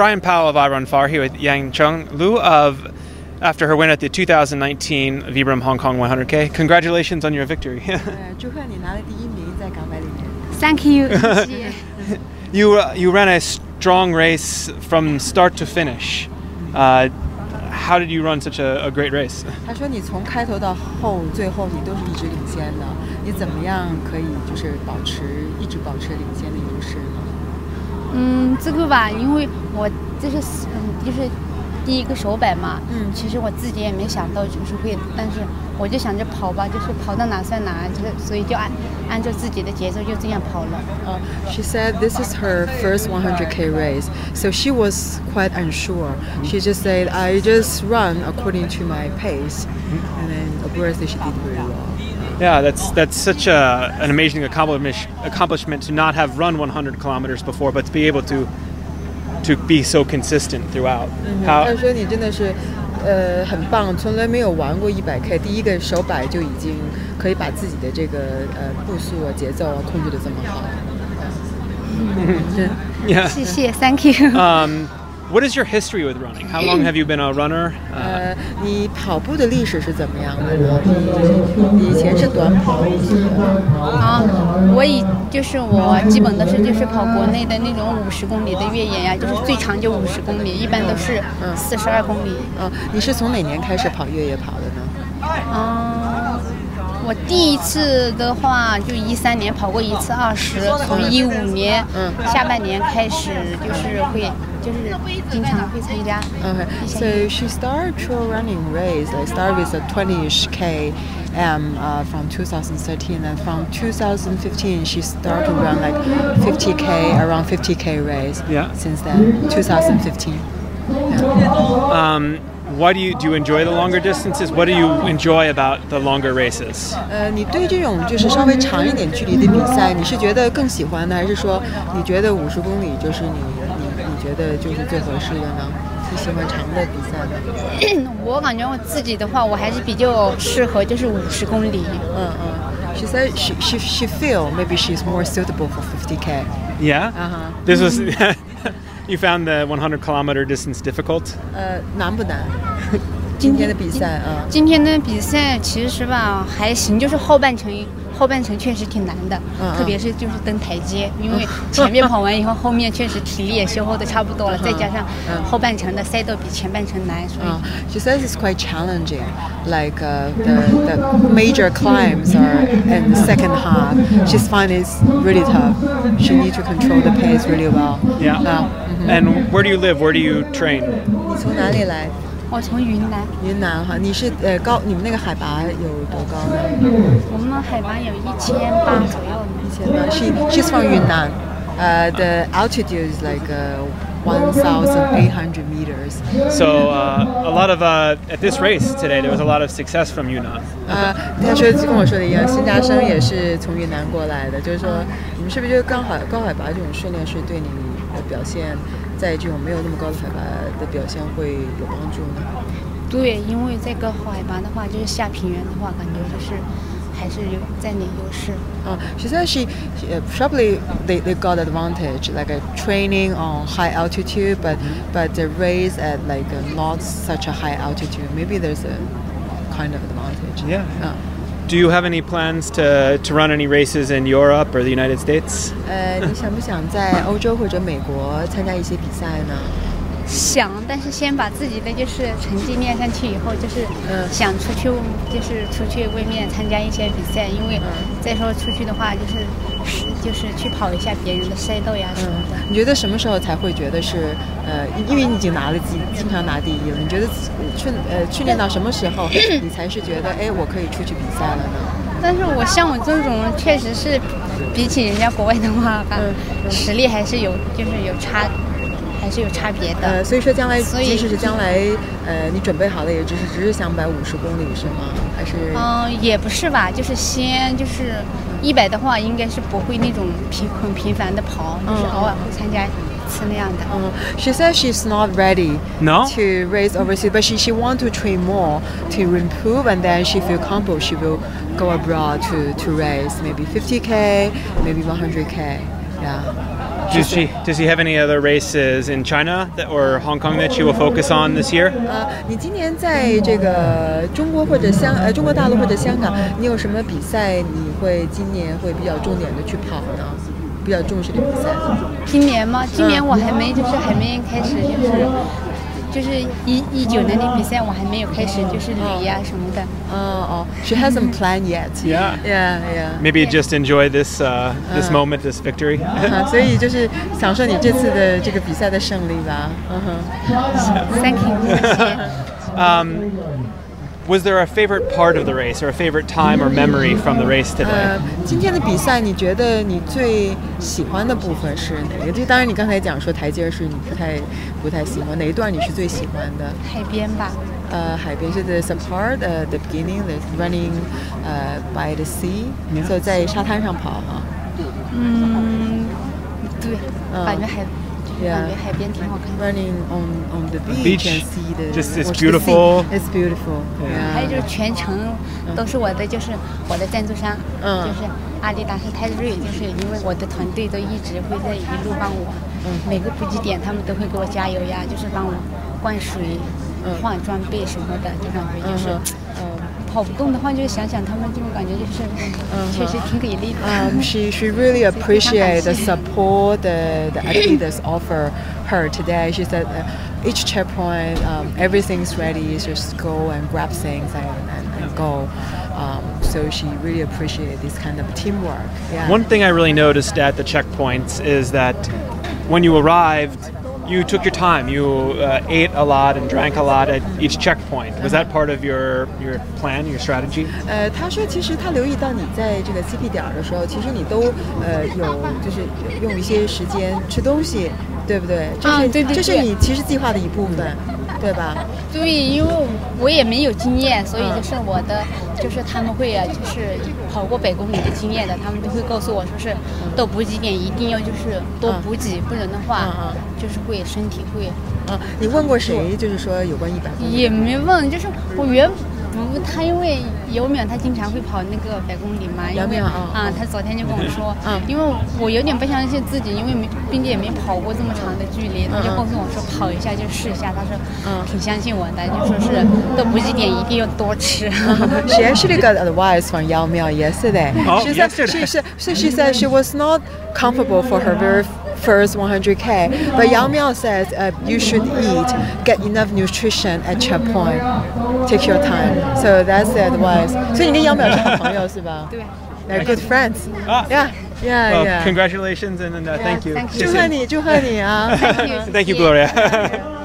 Brian Powell of I Run Far here with Yang Chung Lu of after her win at the 2019 Vibram Hong Kong 100K. Congratulations on your victory. 呃，祝贺你拿了第一名，在港百里面。 Thank you，谢谢。 you uh, you ran a strong race from start to finish. Uh, how did you run such a, a great race? 他说你从开头到后，最后你都是一直领先的，你怎么样可以就是保持一直保持领先的优势呢？ 嗯，这个吧，因为我这是嗯，就是第一个手摆嘛。嗯其实我自己也没想到就是会，但是我就想着跑吧，就是跑到哪算哪，就是所以就按按照自己的节奏就这样跑了。Uh, she said this is her first 100k race, so she was quite unsure. She just said, I just run according to my pace, and then obviously she did very well. Yeah, that's that's such a, an amazing accomplishment accomplishment to not have run 100 kilometers before, but to be able to to be so consistent throughout. 他 How 说你真的是，呃，很棒，从来没有玩过 100k，第一个手摆就已经可以把自己的这个呃步速啊、节奏啊控制的这么好。 yeah. 谢谢，Thank you。 Um, What is your history with running? How long have you been a runner? Uh, 呃，你跑步的历史是怎么样的呢？以前是短跑啊，我以就是我基本都是就是跑国内的那种五十公里的越野呀，就是最长就五十公里，一般都是四十二公里。啊，你是从哪年开始跑越野跑的呢？嗯，我第一次的话就一三年跑过一次二十，从一五年嗯下半年开始就是会就是经常会参加。Okay, so she started trail running race. Like started with a 20ish k, um, uh, from 2013, and from 2015 she started to run like 50k, around 50k race. Yeah. Since then, 2015. um, why do you do you enjoy the longer distances? What do you enjoy about the longer races? 呃，你对这种就是稍微长一点距离的比赛，你是觉得更喜欢呢，还是说你觉得五十公里就是你你你觉得就是最合适的呢？你喜欢长的比赛呢？我感觉我自己的话，我还是比较适合就是五十公里。嗯嗯。She said she she she feel maybe she's more suitable for 50k. Yeah. Uh-huh. This was you found the 100 kilometer distance difficult. 呃，难不难？今天的比赛啊，今天的比赛其实吧还行，就是后半程 后半程确实挺难的，嗯嗯特别是就是登台阶，因为前面跑完以后，后面确实体力也消耗的差不多了，再加上嗯后半程的赛道比前半程难，所以。 Uh, she says it's quite challenging. Like uh, the, the major climbs are in the second half. She's find it's really tough. She needs to control the pace really well. Yeah. Uh, And where do you live? Where do you train? 你从哪里来？ 我从云南，云南哈，你是呃高，你们那个海拔有多高呢？我们的海拔有一千八左右呢。一千八。She she's from Yunnan. Uh, the altitude is like uh, 1,800 meters. So uh, a lot of uh, at this race today, there was a lot of success from Yunnan. 啊，他说就跟我说的一样，新加生也是从云南过来的，就是说你们是不是觉得高海高海拔这种训练是对你的表现，在这种没有那么高的海拔的表现会有帮助呢？对，因为这个海拔的话，就是下平原的话，感觉就是还是有占点优势。啊，she said she she, uh, probably they, they got advantage like a training on high altitude, but but the race at like uh, not such a high altitude, maybe there's a kind of advantage. Yeah. 啊。Do you have any plans to, to run any races in Europe or the United States? 呃，你想不想在欧洲或者美国参加一些比赛呢？想，但是先把自己的就是成绩练上去以后，就是嗯想出去，就是出去外面参加一些比赛，因为 再说出去的话，就是就是去跑一下别人的赛道呀什么的。你觉得什么时候才会觉得是呃，因为你已经拿了经经常拿第一了，你觉得训呃训练到什么时候你才是觉得哎我可以出去比赛了呢？但是我像我这种，确实是比起人家国外的话，吧，嗯实力还是有，就是有差，还是有差别的。呃，所以说将来所以即使是将来呃你准备好了，也只是只是想摆五十公里是吗？还是？嗯、也不是吧，就是先就是一百的话，应该是不会那种频很频繁的跑，就是偶尔会参加一次那样的。Uh, she says she's not ready No? to race overseas, but she, she want to train more to improve, and then she feel comfortable. She will go abroad to, to race maybe 50k, maybe 100k. Yeah. Does she does he have any other races in China that, or Hong Kong that she will focus on this year? 呃，你今年在这个中国或者香呃中国大陆或者香港，你有什么比赛你会今年会比较重点的去跑呢？比较重视的比赛？今年吗？今年我还没，就是还没开始，就是 就是一一九年的比赛我还没有开始，就是旅呀、什么的。哦哦，She hasn't planned yet. Yeah. Yeah, yeah. Maybe just enjoy this uh, this moment, this victory. 啊所以就是享受你这次的这个比赛的胜利吧。嗯哼。Thank you，谢谢。Um, was there a favorite part of the race, or a favorite time or memory from the race today? 呃，今天的比赛，你觉得你最喜欢的部分是哪个？就当然你刚才讲说台阶是你不太不太喜欢，哪一段你是最喜欢的？海边吧，呃，海边是 there's a part uh, the beginning the running 呃、by the sea，所以在沙滩上跑哈。嗯，对，嗯感觉海，就是 Yeah 感觉海边挺好看的。Running on on the beach, beach, you can see the just it's sea. beautiful. It's beautiful. 还有就 Yeah. 是全程都是我的，就是我的赞助商，嗯就是阿迪达斯泰瑞，就是因为我的团队都一直会在一路帮我，每个补给点他们都会给我加油呀，就是帮我灌水、换装备什么的，就感觉就是，嗯跑不动的话，就想想他们，就感觉就是确实挺给力的。 Um, she she really appreciate the support the the Adidas offer her today. She said uh, each checkpoint, um, everything's ready. Just go and grab things and, and, and go. Um, so she really appreciate this kind of teamwork. Yeah. One thing I really noticed at the checkpoints is that when you arrived, you took your time. You uh, ate a lot and drank a lot at each checkpoint. Was that part of your your plan, your strategy? 呃，他说其实他留意到你在这个 CP 点儿的时候，其实你都呃有就是用一些时间吃东西，对不对？这是、啊对对这是对你其实计划的一部分， 对吧？对，因为我也没有经验，所以就是我的，就是他们会啊，就是跑过百公里的经验的，他们都会告诉我说是到补给点一定要就是多补给，不然的话就是会身体会啊，你问过谁？就是说有关一百公里？也没问，就是我原我他因为姚淼他经常会跑那个百公里嘛，姚淼啊，啊，他昨天就跟我说，嗯，因为我有点不相信自己，因为没并且也没跑过这么长的距离，他就告诉我说跑一下就试一下，他说，嗯，挺相信我的，就说是，到补给点一定要多吃。She actually got advice from Yao Miao yesterday. She said she said she was not comfortable for her very. first 100k, but Yao Miao says uh, you should eat, get enough nutrition at checkpoint, take your time. So that's the advice. 所以你跟姚淼是好朋友是吧？对。 They're good friends. Ah. Yeah, yeah, Well, yeah. congratulations and uh, thank you. thank you. 祝贺你，祝贺你啊！ Thank you. Thank you, Gloria.